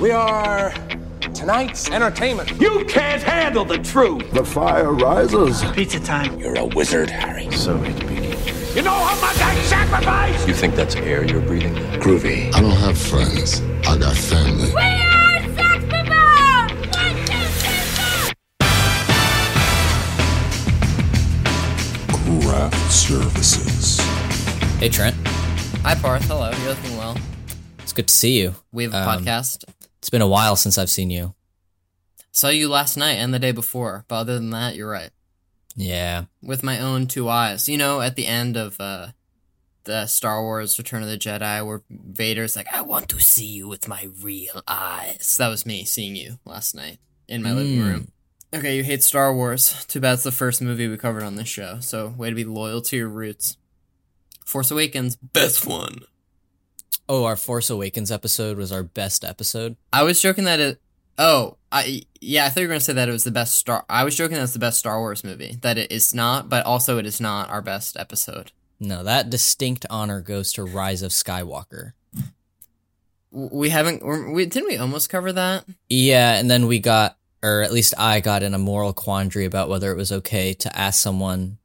We are tonight's entertainment. You can't handle the truth. The fire rises. Pizza time. You're a wizard, Harry. So it begins. You know how much I sacrificed? You think that's air you're breathing? Groovy. I don't have friends. I got family. We are Sex One, two, three, four! Craft Services. Hey Trent, Hi, Parth. Hello. You're looking well. It's good to see you. We have a Um, podcast. It's been a while since I've seen you. Saw you last night and the day before, but other than that, you're right. Yeah, With my own two eyes. You know, at the end of uh, the Star Wars Return of the Jedi, where Vader's like, I want to see you with my real eyes. That was me seeing you last night in my living Mm. room. Okay, you hate Star Wars. Too bad it's the first movie we covered on this show, so way to be loyal to your roots. Force Awakens, best one. Oh, our Force Awakens episode was our best episode. I was joking that it. Oh, I yeah, I thought you were gonna say that it was the best Star. I was joking that it's the best Star Wars movie. That it is not, but also it is not our best episode. No, that distinct honor goes to Rise of Skywalker. We haven't. We didn't we almost cover that? Yeah, and then we got, or at least I got in a moral quandary about whether it was okay to ask someone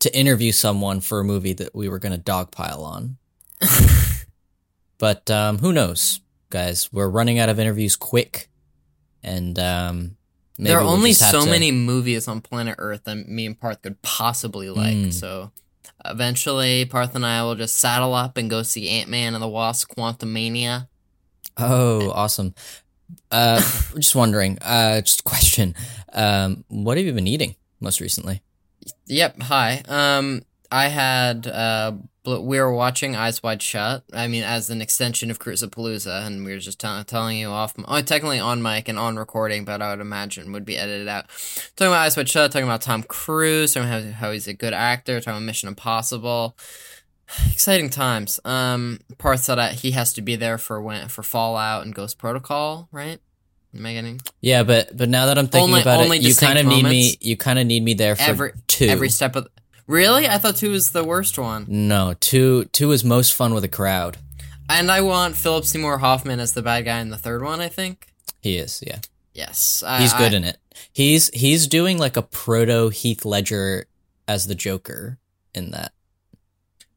to interview someone for a movie that we were going to dogpile on. but um, who knows, guys? We're running out of interviews quick, and um, maybe there are we'll only so to- many movies on planet Earth that me and Parth could possibly like. Mm. So eventually, Parth and I will just saddle up and go see Ant Man and the Wasp: Quantumania. Oh, awesome. Uh, just wondering, uh, just a question. Um, what have you been eating most recently? Yep. Hi. Um, I had uh, we were watching Eyes Wide Shut. I mean, as an extension of Cruisapalooza, and we were just tell- telling you off, oh, technically on mic and on recording, but I would imagine would be edited out. Talking about Eyes Wide Shut, talking about Tom Cruise, talking about how, how he's a good actor, talking about Mission Impossible. Exciting times. Um, Parth said that he has to be there for when for Fallout and Ghost Protocol, right? Am I getting Yeah, but but now that I'm thinking Only- about only it, you kind of need me. You kind of need me there for every two. every step of? Really, I thought two was the worst one. no, two two is most fun with a crowd. And I want Philip Seymour Hoffman as the bad guy in the third one. I think. He is, yeah. Yes, I, He's good I, in it. He's he's doing like a proto Heath Ledger as the Joker in that.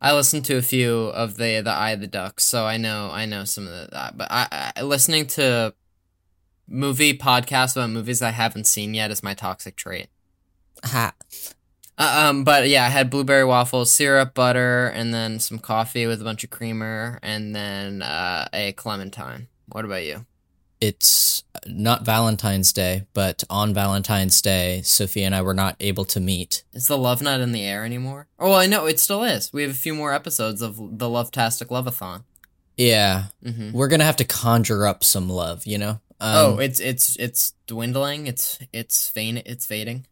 I listened to a few of the the Eye of the Duck, so I know I know some of. Uh, but I, I listening to movie podcasts about movies I haven't seen yet is my toxic trait. Ha. Uh, um, but yeah, I had blueberry waffles, syrup, butter, and then some coffee with a bunch of creamer, and then uh, a clementine. What about you? It's not Valentine's Day, but on Valentine's Day, Sophia and I were not able to meet. Is the love not in the air anymore? Oh, well, I know it still is. We have a few more episodes of the Love-tastic Love-a-thon. Yeah, hmm we're gonna have to conjure up some love, you know. Um, oh, it's it's it's dwindling. It's it's faint. It's fading.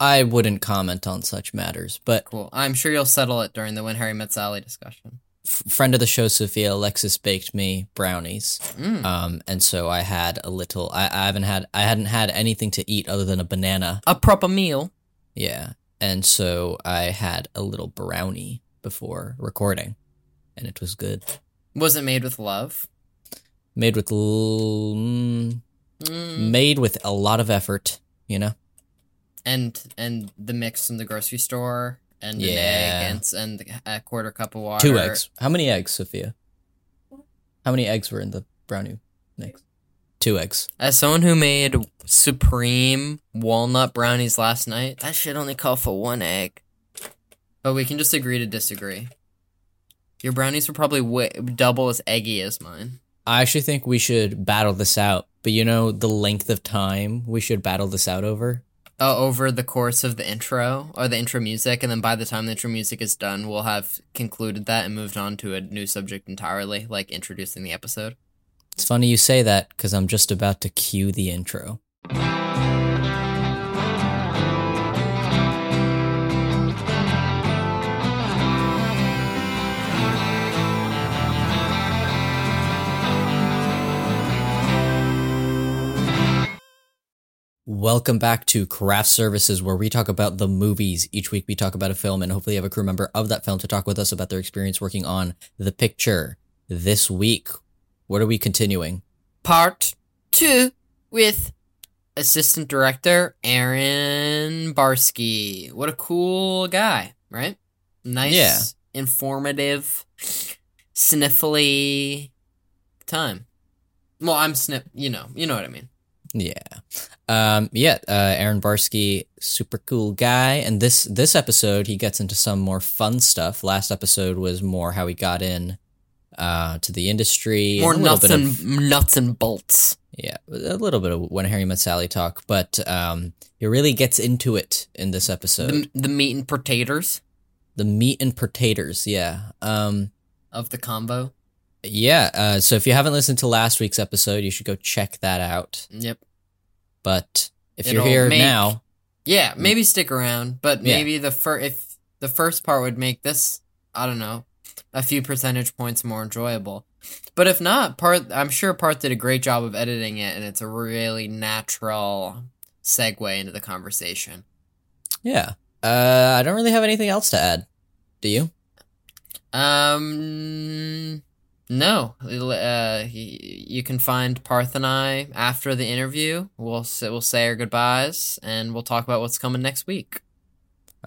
I wouldn't comment on such matters, but Cool. I'm sure you'll settle it during the When Harry Met Sally discussion. f- friend of the show, Sophia Alexis baked me brownies, Mm. um, and so I had a little. I, I haven't had. I hadn't had anything to eat other than a banana. A proper meal. Yeah, and so I had a little brownie before recording, and it was good. Was it made with love? Made with l- mm, Mm. made with a lot of effort, you know. And and the mix from the grocery store and an Yeah. egg and, and a quarter cup of water. Two eggs. How many eggs, Sophia? How many eggs were in the brownie mix? Two eggs. As someone who made supreme walnut brownies last night, that should only call for one egg. But we can just agree to disagree. Your brownies were probably way, double as eggy as mine. I actually think we should battle this out. But you know the length of time we should battle this out over? Uh, over the course of the intro or the intro music, and then by the time the intro music is done, we'll have concluded that and moved on to a new subject entirely, like introducing the episode. It's funny you say that because I'm just about to cue the intro. Welcome back to Craft Services, where we talk about the movies. Each week we talk about a film and hopefully have a crew member of that film to talk with us about their experience working on the picture. This week What are we continuing? Part two with assistant director Aaron Barsky. What a cool guy, right? Nice, Yeah. informative, sniffly time. Well, I'm sniff. You know, you know what I mean. Yeah. Um, yeah, uh, Aaron Barsky, super cool guy. And this this episode, he gets into some more fun stuff. Last episode was more how he got in uh, to the industry. More and nuts and of- nuts and bolts. yeah, a little bit of when Harry met Sally talk, but um, he really gets into it in this episode. The, the meat and potatoes The, meat and potatoes, yeah. Um, of the combo. Yeah, uh, so if you haven't listened to last week's episode, you should go check that out. Yep. But if It'll you're here make- now, Yeah, maybe stick around, but Yeah. maybe the fir- if the first part would make this, I don't know, a few percentage points more enjoyable. But if not, part I'm sure part did a great job of editing it, and it's a really natural segue into the conversation. yeah. Uh, I don't really have anything else to add. Do you? Um, no, uh, you can find Parth and I after the interview. We'll we'll say our goodbyes, and we'll talk about what's coming next week.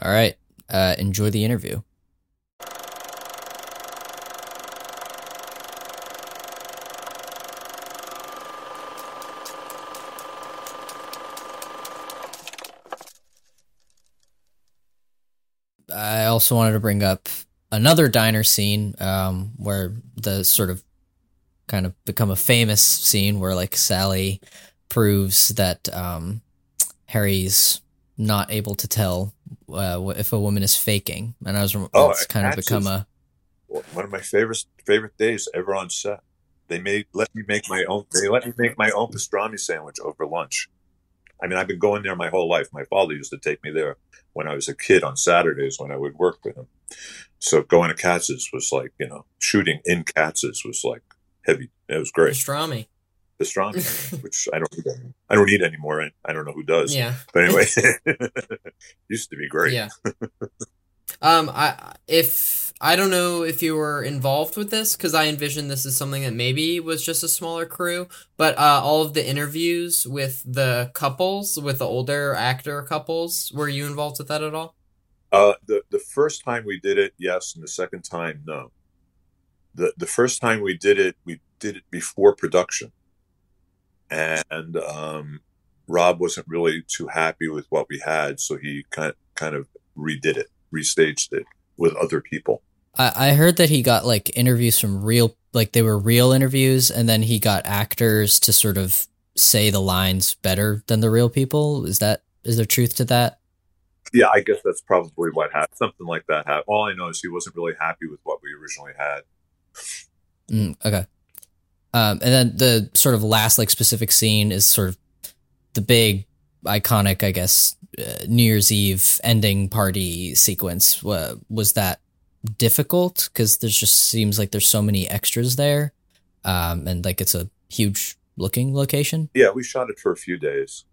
All right. Uh, enjoy the interview. I also wanted to bring up another diner scene um, where the sort of kind of become a famous scene where like Sally proves that um, Harry's not able to tell uh, if a woman is faking, and I was Oh, it's kind of become a one of my favorite favorite days ever on set. They made let me make my own. They let me make my own pastrami sandwich over lunch. I mean, I've been going there my whole life. My father used to take me there when I was a kid on Saturdays when I would work with him. So going to Katz's was like you know shooting in Katz's was like heavy. It was great. Pastrami. Pastrami, which I don't I don't eat anymore. I don't know who does. Yeah. But anyway, used to be great. Yeah. um, I if I don't know if you were involved with this because I envisioned this as something that maybe was just a smaller crew, but uh, all of the interviews with the couples, with the older actor couples, were you involved with that at all? Uh, the the first time we did it, yes, and the second time, no. the The first time we did it, we did it before production, and um, Rob wasn't really too happy with what we had, so he kind kind of redid it, restaged it with other people. I, I heard that he got like interviews from real, like they were real interviews, and then he got actors to sort of say the lines better than the real people. Is that is there truth to that? Yeah, I guess that's probably what happened. Something like that happened. All I know is he wasn't really happy with what we originally had. Mm, okay. Um, and then the sort of last like specific scene is sort of the big iconic, I guess, uh, New Year's Eve ending party sequence. Uh, was that difficult? Because there's just seems like there's so many extras there, um, and like it's a huge looking location. Yeah, we shot it for a few days,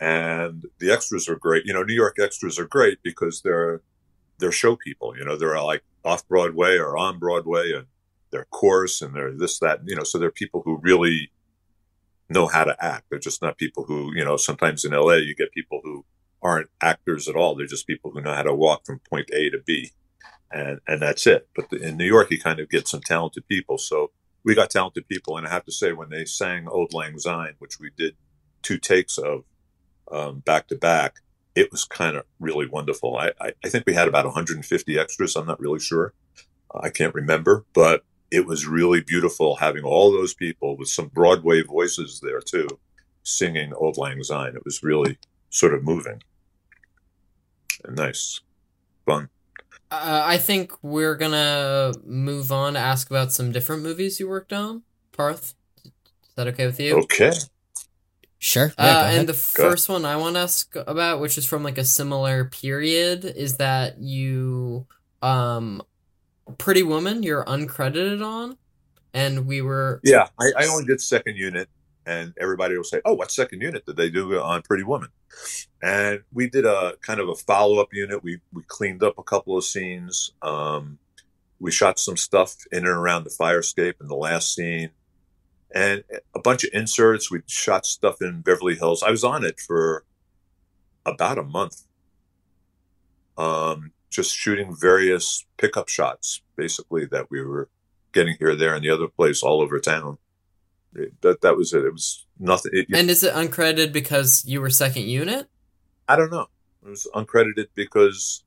and the extras are great. You know, New York extras are great because they're they're show people. You know, they're uh, like off Broadway or on Broadway, and they're coarse and they're this that. You know, so they're people who really know how to act. They're just not people who you know. Sometimes in LA, you get people who aren't actors at all. They're just people who know how to walk from point A to B, and and that's it. But in New York, you kind of get some talented people. So we got talented people, and I have to say, when they sang "Auld Lang Syne," which we did two takes of um, back to back, it was kind of really wonderful. I, I, I think we had about 150 extras. I'm not really sure. I can't remember, but it was really beautiful having all those people with some Broadway voices there too, singing "Auld Lang Syne." It was really sort of moving and nice, fun. Uh, I think we're gonna move on to ask about some different movies you worked on. Parth, is that okay with you? Okay. Sure. Yeah, uh, and the first one I want to ask about, which is from like a similar period, is that you, um, Pretty Woman, you're uncredited on, and we were Yeah, I, I only did second unit, and everybody will say, "Oh, what second unit did they do on Pretty Woman?" And we did a kind of a follow up unit. We we cleaned up a couple of scenes. Um, we shot some stuff in and around the fire escape in the last scene. And a bunch of inserts. We shot stuff in Beverly Hills. I was on it for about a month, um, just shooting various pickup shots, basically that we were getting here, there, and the other place all over town. It- that that was it. It was nothing. It, And is it uncredited because you were second unit? I don't know. It was uncredited because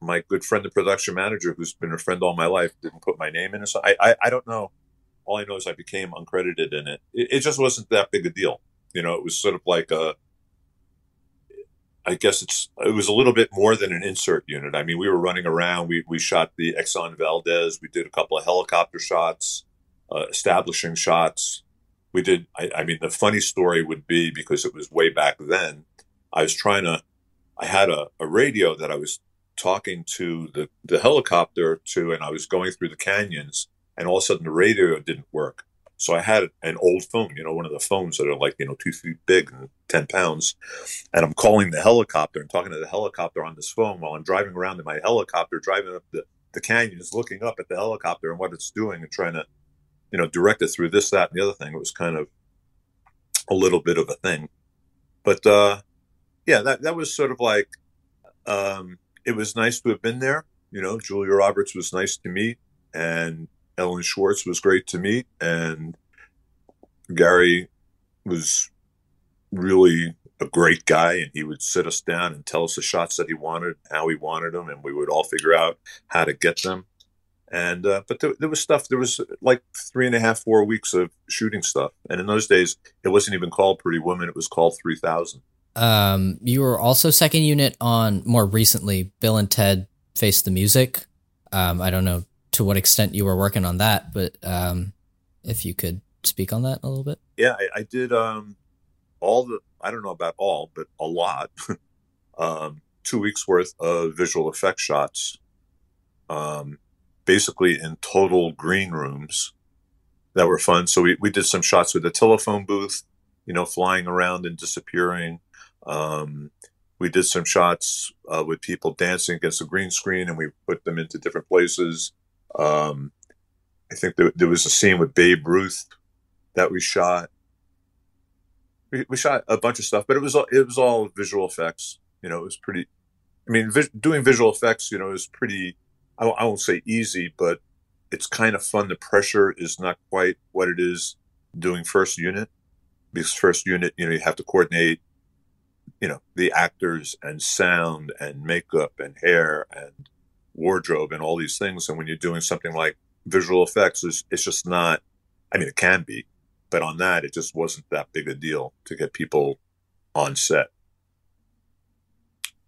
my good friend, the production manager, who's been a friend all my life, didn't put my name in. So I, I, I don't know. All I know is I became uncredited in it. it. It just wasn't that big a deal. You know, it was sort of like a, I guess it's, it was a little bit more than an insert unit. I mean, we were running around. We, we shot the Exxon Valdez. We did a couple of helicopter shots, uh, establishing shots. We did, I, I mean, the funny story would be because it was way back then. I was trying to, I had a, a radio that I was talking to the, the helicopter to, and I was going through the canyons, and all of a sudden the radio didn't work. So I had an old phone, you know, one of the phones that are like, you know, two feet big and 10 pounds. And I'm calling the helicopter and talking to the helicopter on this phone while I'm driving around in my helicopter, driving up the, the canyons, looking up at the helicopter and what it's doing and trying to, you know, direct it through this, that, and the other thing. It was kind of a little bit of a thing. But, uh, yeah, that, that was sort of like, um, it was nice to have been there. You know, Julia Roberts was nice to meet, and Ellen Schwartz was great to meet, and Garry was really a great guy, and he would sit us down and tell us the shots that he wanted, how he wanted them, and we would all figure out how to get them. And uh, but there, there was stuff. There was like three and a half, four weeks of shooting stuff, and in those days, it wasn't even called Pretty Woman; it was called Three Thousand. Um, you were also second unit on more recently Bill and Ted Face the Music. Um, I don't know to what extent you were working on that, but um, if you could speak on that a little bit. yeah, I, I did um, all the I don't know about all, but a lot. um, two weeks worth of visual effect shots, um, basically in total green rooms that were fun. So we, we did some shots with the telephone booth, you know, flying around and disappearing. Um, we did some shots uh, with people dancing against a green screen, and we put them into different places. Um, I think there, there was a scene with Babe Ruth that we shot. We, we shot a bunch of stuff, but it was all, it was all visual effects. You know, it was pretty. I mean, doing visual effects, you know, is pretty. I, I won't say easy, but it's kind of fun. The pressure is not quite what it is doing first unit, because first unit, you know, you have to coordinate, you know, the actors and sound and makeup and hair and wardrobe and all these things. And when you're doing something like visual effects, it's, it's just not. I mean, it can be, but on that, it just wasn't that big a deal to get people on set.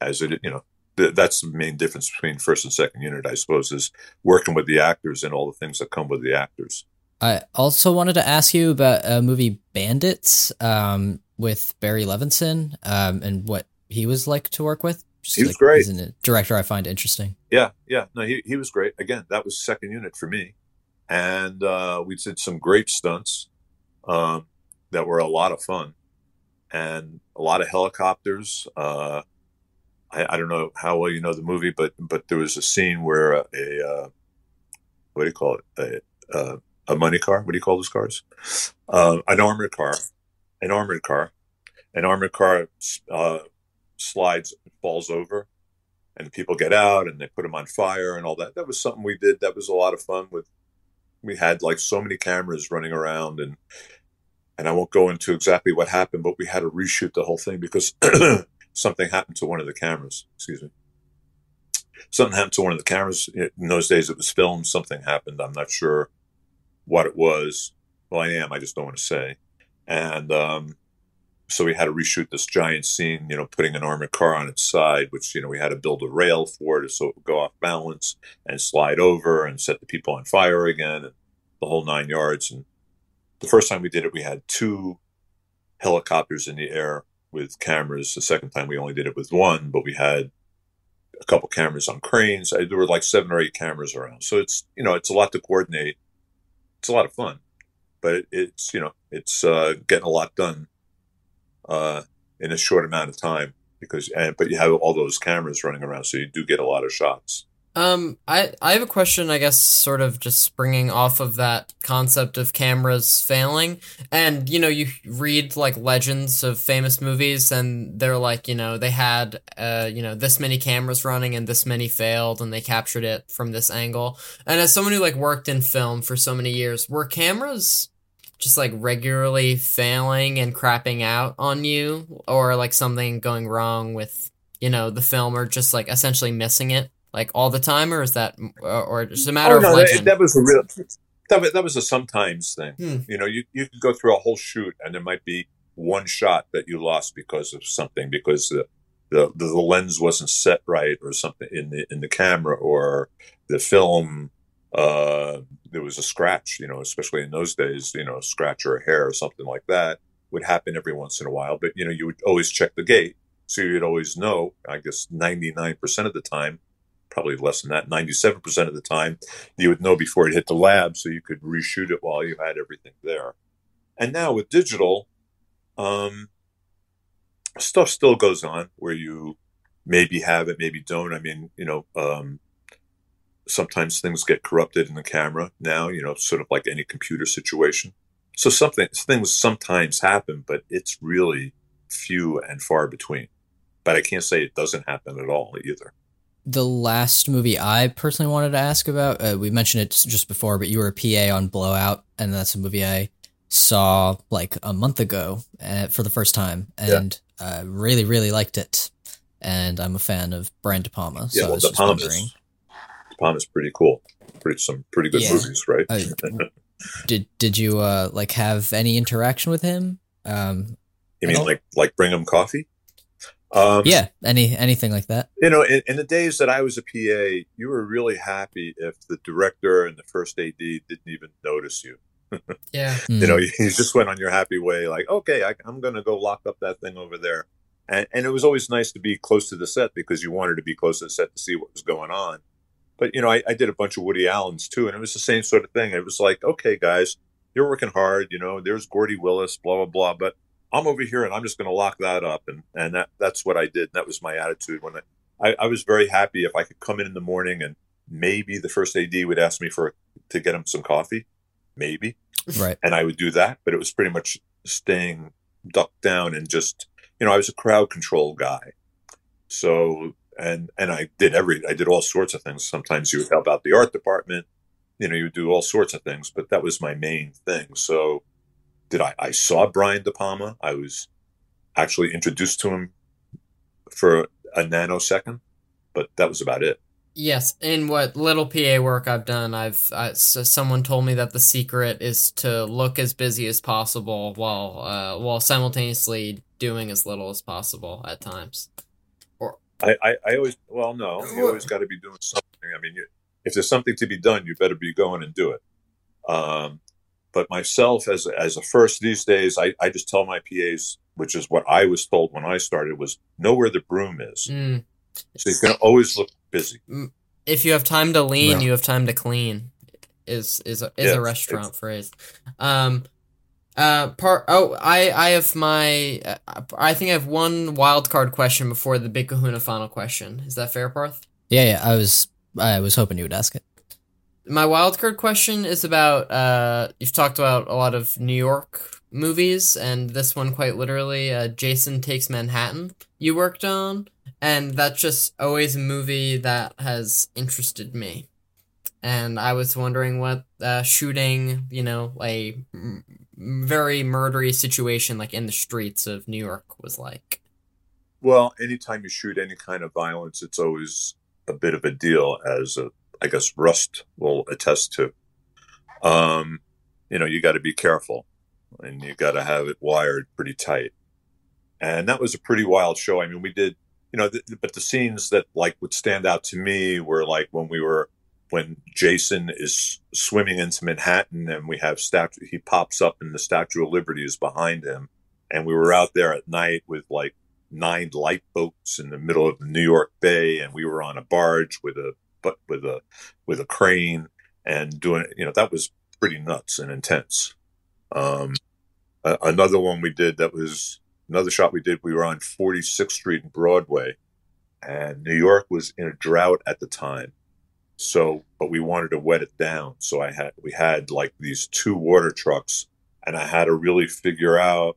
As it, you know, th- that's the main difference between first and second unit, I suppose, is working with the actors and all the things that come with the actors. I also wanted to ask you about a movie Bandits um, with Barry Levinson um, and what he was like to work with. Just He was like, great. He's a director I find interesting. Yeah, yeah. No, he, he was great. Again, that was second unit for me. And uh, we did some great stunts um, that were a lot of fun and a lot of helicopters. Uh, I, I don't know how well you know the movie, but but there was a scene where a, a uh, what do you call it? A, uh, a money car. What do you call those cars? Uh, an armored car. An armored car. An armored car uh, slides, falls over, and people get out and they put them on fire and all that. That was something we did. That was a lot of fun. With we had like so many cameras running around and and I won't go into exactly what happened, but we had to reshoot the whole thing because something happened to one of the cameras. Excuse me. Something happened to one of the cameras. In those days, it was filmed. Something happened. I'm not sure what it was. Well, I am. I just don't want to say. And um, so we had to reshoot this giant scene, you know, putting an armored car on its side, which, you know, we had to build a rail for it so it would go off balance and slide over and set the people on fire again and the whole nine yards. And the first time we did it, we had two helicopters in the air with cameras. The second time we only did it with one, but we had a couple cameras on cranes. There were like seven or eight cameras around. So it's, you know, it's a lot to coordinate. It's a lot of fun, but it, it's, you know, it's uh, getting a lot done uh, in a short amount of time because, and, but you have all those cameras running around. So you do get a lot of shots. Um, I I have a question. I guess sort of just springing off of that concept of cameras failing, and you know, you read like legends of famous movies, and they're like, you know, they had uh, you know, this many cameras running and this many failed, and they captured it from this angle. And as someone who like worked in film for so many years, were cameras just like regularly failing and crapping out on you, or like something going wrong with you know the film, or just like essentially missing it? like all the time, or is that, or, or just a matter Oh, of no, that, legend? that was a real. That was, that was a sometimes thing. Hmm. You know, you you could go through a whole shoot, and there might be one shot that you lost because of something, because the the, the, the lens wasn't set right, or something in the in the camera, or the film. Uh, there was a scratch. You know, especially in those days, you know, a scratch or a hair or something like that would happen every once in a while. But you know, you would always check the gate, so you'd always know. I guess ninety nine percent of the time probably less than that, 97% of the time, you would know before it hit the lab so you could reshoot it while you had everything there. And now with digital, um, stuff still goes on where you maybe have it, maybe don't. I mean, you know, um, sometimes things get corrupted in the camera now, you know, sort of like any computer situation. So something, things sometimes happen, but it's really few and far between. But I can't say it doesn't happen at all either. The last movie I personally wanted to ask about, uh, we mentioned it just before, but you were a PA on Blowout, and that's a movie I saw like a month ago uh, for the first time, and uh, really, really liked it. And I'm a fan of Brian De Palma, so Yeah, I was just Palma's, wondering, De Palma's pretty cool. Pretty some pretty good Yeah. movies, right? uh, did did you uh, like have any interaction with him? Um, you mean all? like like bring him coffee? Um, yeah, any anything like that? You know, in, in the days that I was a PA, you were really happy if the director and the first AD didn't even notice you. yeah. You know, Mm. you, you just went on your happy way, like, okay, I, I'm going to go lock up that thing over there. And, and it was always nice to be close to the set because you wanted to be close to the set to see what was going on. But, you know, I, I did a bunch of Woody Allen's too, and it was the same sort of thing. It was like, okay, guys, you're working hard, you know, there's Gordy Willis, blah, blah, blah. But I'm over here and I'm just going to lock that up. And, and that, that's what I did. That was my attitude when I, I, I was very happy if I could come in in the morning and maybe the first AD would ask me for to get him some coffee, maybe Right. and I would do that. But it was pretty much staying ducked down and just, you know, I was a crowd control guy. So, and, and I did every, I did all sorts of things. Sometimes you would help out the art department, you know, you would do all sorts of things, but that was my main thing. So did I, I saw Brian De Palma. I was actually introduced to him for a nanosecond, but that was about it. Yes, in what little PA work I've done, I've I, so someone told me that the secret is to look as busy as possible while uh, while simultaneously doing as little as possible at times. I, I, I always, well, no, you always got to be doing something. I mean, you, if there's something to be done, you better be going and do it. Um, but myself, as a, as a first these days, I, I just tell my PAs, which is what I was told when I started, was know where the broom is. Mm. So you can always look busy. If you have time to lean, Yeah. you have time to clean. Is is a, is Yes, a restaurant phrase. Um, uh, part. Oh, I I have my. Uh, I think I have one wild card question before the Big Kahuna final question. Is that fair, Parth? Yeah, yeah. I was I was hoping you would ask it. My wildcard question is about uh you've talked about a lot of New York movies and this one quite literally uh Jason Takes Manhattan you worked on and that's just always a movie that has interested me. And I was wondering what uh shooting, you know, a very murdery situation like in the streets of New York was like. Well, anytime you shoot any kind of violence, it's always a bit of a deal, as uh, I guess Rust will attest to. Um, you know, you got to be careful, and you got to have it wired pretty tight. And that was a pretty wild show. I mean, we did, you know, th- but the scenes that like would stand out to me were like when we were when Jason is swimming into Manhattan, and we have statue. He pops up, and the Statue of Liberty is behind him, and we were out there at night with like nine lifeboats in the middle of New York Bay, and we were on a barge with a but with a with a crane and doing you know that was pretty nuts and intense. Um, another one we did that was another shot we did. We were on 46th Street and Broadway, and New York was in a drought at the time, So, but we wanted to wet it down. So I had we had like these two water trucks, and I had to really figure out,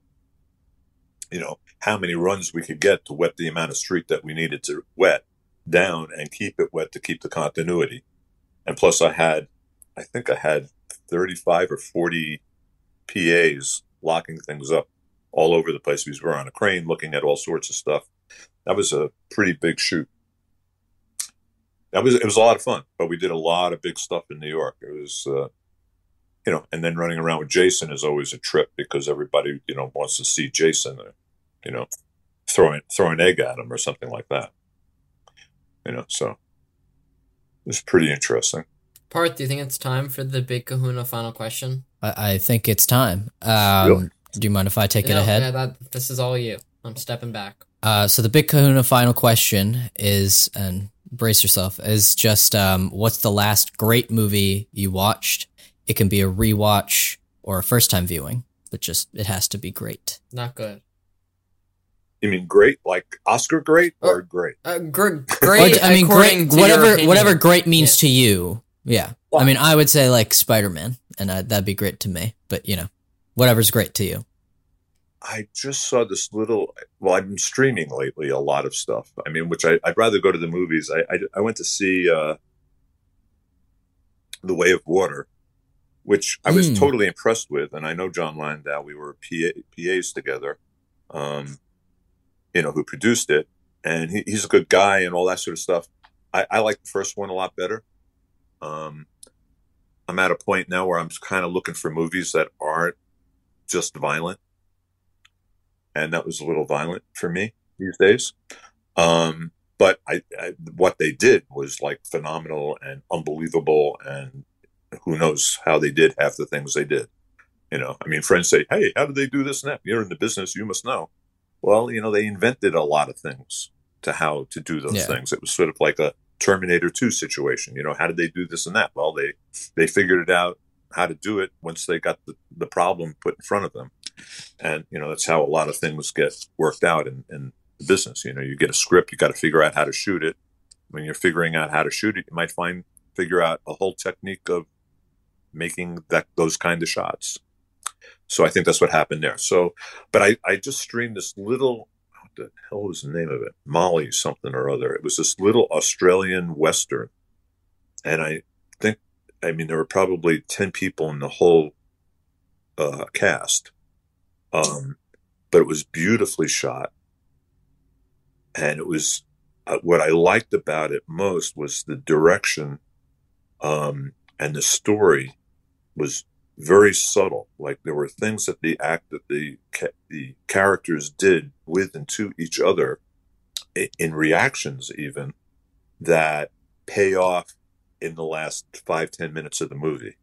you know, how many runs we could get to wet the amount of street that we needed to wet down and keep it wet to keep the continuity. And plus, I had, I think I had 35 or 40 PAs locking things up all over the place. because We were on a crane looking at all sorts of stuff. That was a pretty big shoot. That was it was a lot of fun, but we did a lot of big stuff in New York. It was, uh, you know, and then running around with Jason is always a trip because everybody you know wants to see Jason, uh, you know, throwing throw an egg at him or something like that. You know, so it was pretty interesting. Parth, do you think it's time for the big kahuna final question? I, I think it's time. Um, Really? Do you mind if I take No, it ahead? Yeah, that, this is all you. I'm stepping back. Uh, so the big kahuna final question is, and brace yourself, is just um, what's the last great movie you watched? It can be a rewatch or a first time viewing, but just it has to be great. Not good. You mean great, like Oscar great or great? Uh, gr- great. I mean, great, whatever whatever great means Yeah. to you. Yeah, I mean, I would say like Spider Man, and uh, that'd be great to me. But you know, whatever's great to you. I just saw this little. Well, I've been streaming lately a lot of stuff. I mean, which I, I'd rather go to the movies. I I, I went to see uh, The Way of Water, which I was Hmm. totally impressed with, and I know Jon Landau. We were PA, PAs together, um, you know, who produced it, and he, he's a good guy and all that sort of stuff. I, I like the first one a lot better. Um, I'm at a point now where I'm kind of looking for movies that aren't just violent and that was a little violent for me these days. Um, but I, I, what they did was like phenomenal and unbelievable, and who knows how they did half the things they did. You know, I mean, friends say, "Hey, how did they do this and that?" You're in the business, you must know. Well, you know, they invented a lot of things to how to do those Yeah. things. It was sort of like a Terminator Two situation. You know, how did they do this and that? Well, they they figured it out how to do it once they got the, the problem put in front of them and you know that's how a lot of things get worked out in, in the business. You know you get a script you got to figure out how to shoot it. When you're figuring out how to shoot it you might find figure out a whole technique of making that those kind of shots. So i think that's what happened there. So but i i just streamed this little what the hell was the name of it? Molly something or other. It was this little australian western. And i think i mean there were probably 10 people in the whole uh, cast um, but it was beautifully shot, and it was uh, what I liked about it most was the direction, um, and the story was very subtle. Like there were things that the act that the the characters did with and to each other, in reactions even, that pay off in the last five ten minutes of the movie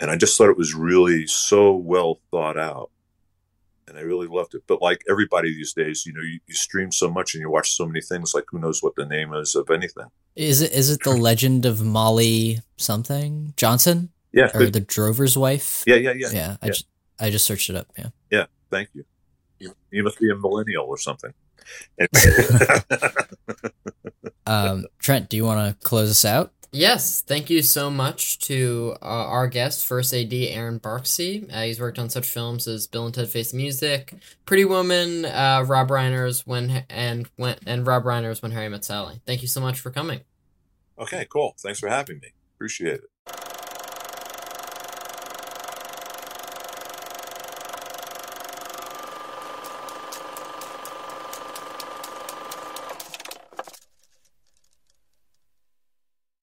and I just thought it was really so well thought out, and I really loved it. But like everybody these days, you know, you, you stream so much and you watch so many things. Like who knows what the name is of anything? Is it is it the legend of Molly something Johnson Yeah, or the drover's wife? yeah, yeah, yeah, yeah. I yeah. just I just searched it up. Yeah. Yeah. Thank you. You, you must be a millennial or something. Um, Trent, do you want to close us out? Yes, thank you so much to uh, our guest, First AD Aaron Barsky. Uh, he's worked on such films as Bill and Ted Face Music, Pretty Woman, uh, Rob Reiner's When and when and Rob Reiner's When Harry Met Sally. Thank you so much for coming. okay, cool. Thanks for having me. Appreciate it.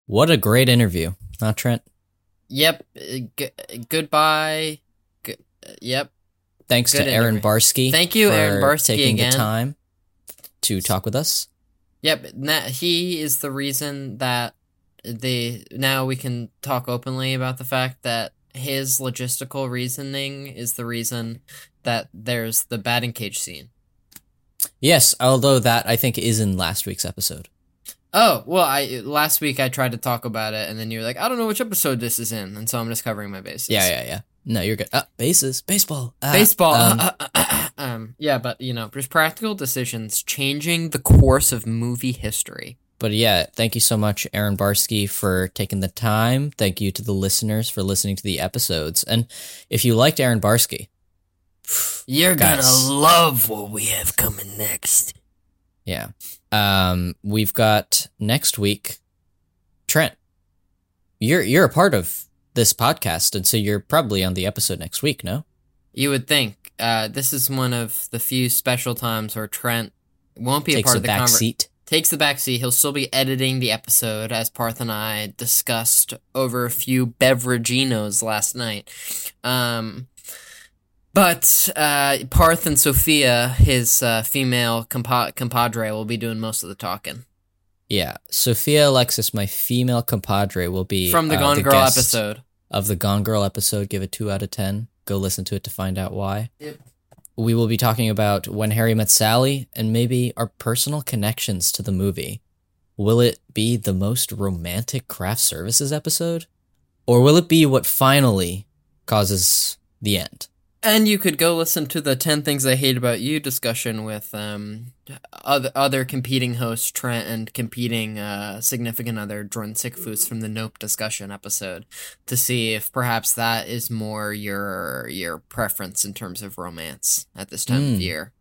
What a great interview, huh, Trent? Yep. G- goodbye. G- yep. Thanks Good to Aaron. Barsky. Thank you, Aaron Barsky, taking again. the time to talk with us. Yep. he is the reason that the now we can talk openly about the fact that his logistical reasoning is the reason that there's the batting cage scene. Yes, although that I think is in last week's episode. Oh well, I last week I tried to talk about it, and then you were like, I don't know which episode this is in, and so I'm just covering my bases. Yeah, yeah, yeah. No, you're good. Uh, bases, baseball, Ah, Baseball. um, um, yeah, but you know, there's practical decisions changing the course of movie history. but yeah, thank you so much, Aaron Barsky, for taking the time. Thank you to the listeners for listening to the episodes. And if you liked Aaron Barsky, You're Guys. gonna love what we have coming next. yeah, um, we've got next week, Trent. You're you're a part of this podcast, and so you're probably on the episode next week. No, You would think uh, this is one of the few special times where Trent won't be a takes part a of the back conversation. seat. takes the back seat. He'll still be editing the episode as Parth and I discussed over a few beveraginos last night. Um, but uh, Parth and Sophia, his uh, female compa- compadre, will be doing most of the talking Yeah, Sophia Alexis, my female compadre, will be from the uh, Gone Girl episode. of the Gone Girl episode. Give it two out of ten. Go listen to it to find out why. Yep. We will be talking about When Harry Met Sally and maybe our personal connections to the movie. Will it be the most romantic craft services episode? Or will it be what finally causes the end? And you could go listen to the 10 Things I Hate About You discussion with um, other, other competing hosts, Trent, and competing uh, significant other, Jordan Sickfoos from the Nope discussion episode, to see if perhaps that is more your your preference in terms of romance at this time Mm. of year.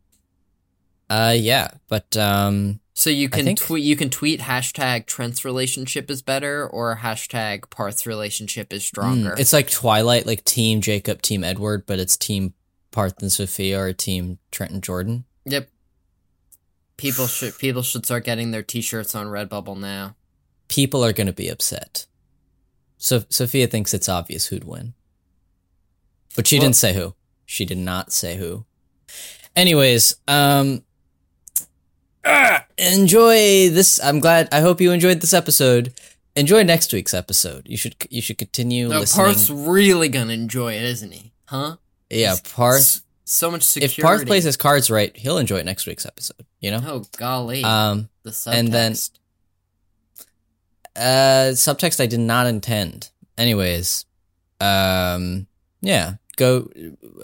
Uh yeah, but um So you can think- tweet you can tweet hashtag Trent's relationship is better or hashtag Parth's relationship is stronger. mm, it's like Twilight, like team Jacob, team Edward, but it's team Parth and Sophia or team Trent and Jordan. yep. People should people should start getting their t-shirts on Redbubble now. people are going to be upset. So Sophia thinks it's obvious who'd win. But she Well- didn't say who. She did not say who. Anyways, um ah, enjoy this I'm glad I hope you enjoyed this episode. Enjoy next week's episode. You should you should continue No, listening. Parth's really gonna enjoy it, isn't he? Huh? yeah, Parth So much security. if Parth plays his cards right, he'll enjoy next week's episode, you know? Oh golly. Um the subtext. and then- Uh, subtext I did not intend. Anyways, um, yeah, go.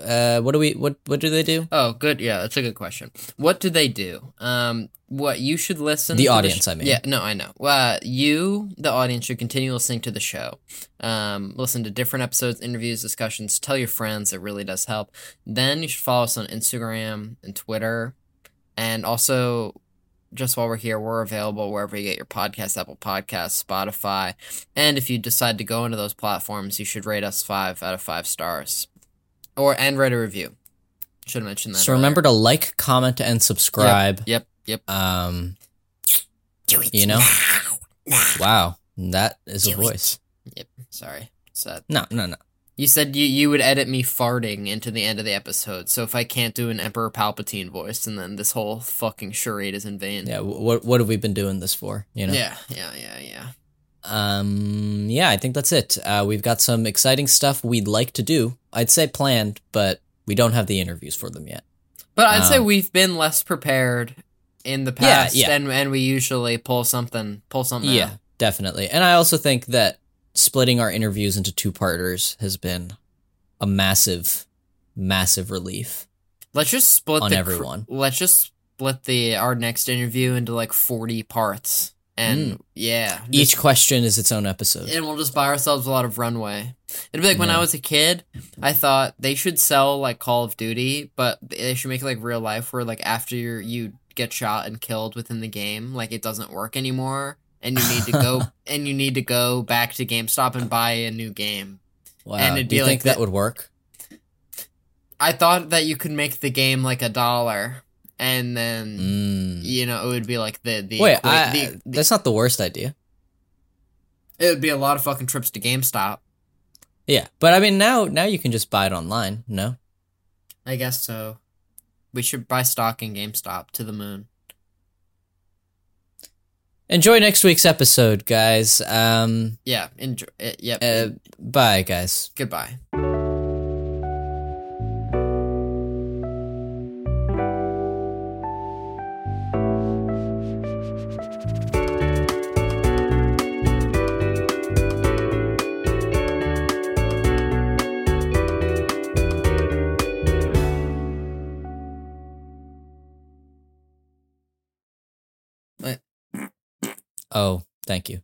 Uh, what do we? What what do they do? Oh, good. Yeah, that's a good question. What do they do? Um, what you should listen. The audience, sh- I mean. Yeah, no, I know. Uh, you, the audience, should continue listening to the show. Um, listen to different episodes, interviews, discussions. Tell your friends. It really does help. Then you should follow us on Instagram and Twitter, and also. Just while we're here, we're available wherever you get your podcasts, Apple Podcasts, Spotify. And if you decide to go into those platforms, you should rate us five out of five stars. Or and write a review. Should have mentioned that. So earlier. remember to like, comment, and subscribe. Yep, yep. Um, Do it. you know. Wow, that is a voice. Yep. Sorry. Sad. No, no, no. You said you you would edit me farting into the end of the episode. So if I can't do an Emperor Palpatine voice, and then this whole fucking charade is in vain. Yeah, what what have we been doing this for? You know. Yeah. Yeah. Yeah. Yeah. Um. Yeah, I think that's it. Uh, we've got some exciting stuff we'd like to do. I'd say planned, but we don't have the interviews for them yet. But I'd say Um, we've been less prepared in the past, yeah. and and we usually pull something pull something. Yeah, out. definitely. And I also think that splitting our interviews into two parters has been a massive, massive relief. Let's just split On the everyone. let's just split the our next interview into like forty parts, and yeah, just- Mm. Each question is its own episode. and we'll just buy ourselves a lot of runway. It'd be like when I was a kid, I thought they should sell like Call of Duty, but they should make it like real life where like after you you get shot and killed within the game, like it doesn't work anymore, and you need to go and you need to go back to GameStop and buy a new game. Wow. and it'd Do you like think that the- would work? I thought that you could make the game like a dollar, and then Mm. you know it would be like the the Wait, like, I, the, the- that's not the worst idea. it would be a lot of fucking trips to GameStop. Yeah, but I mean now now you can just buy it online. No. I guess so. We should buy stock in GameStop to the moon. Enjoy next week's episode, guys. Um. Yeah, enjoy. Uh, yep. Uh, bye, guys. Goodbye. Oh, thank you.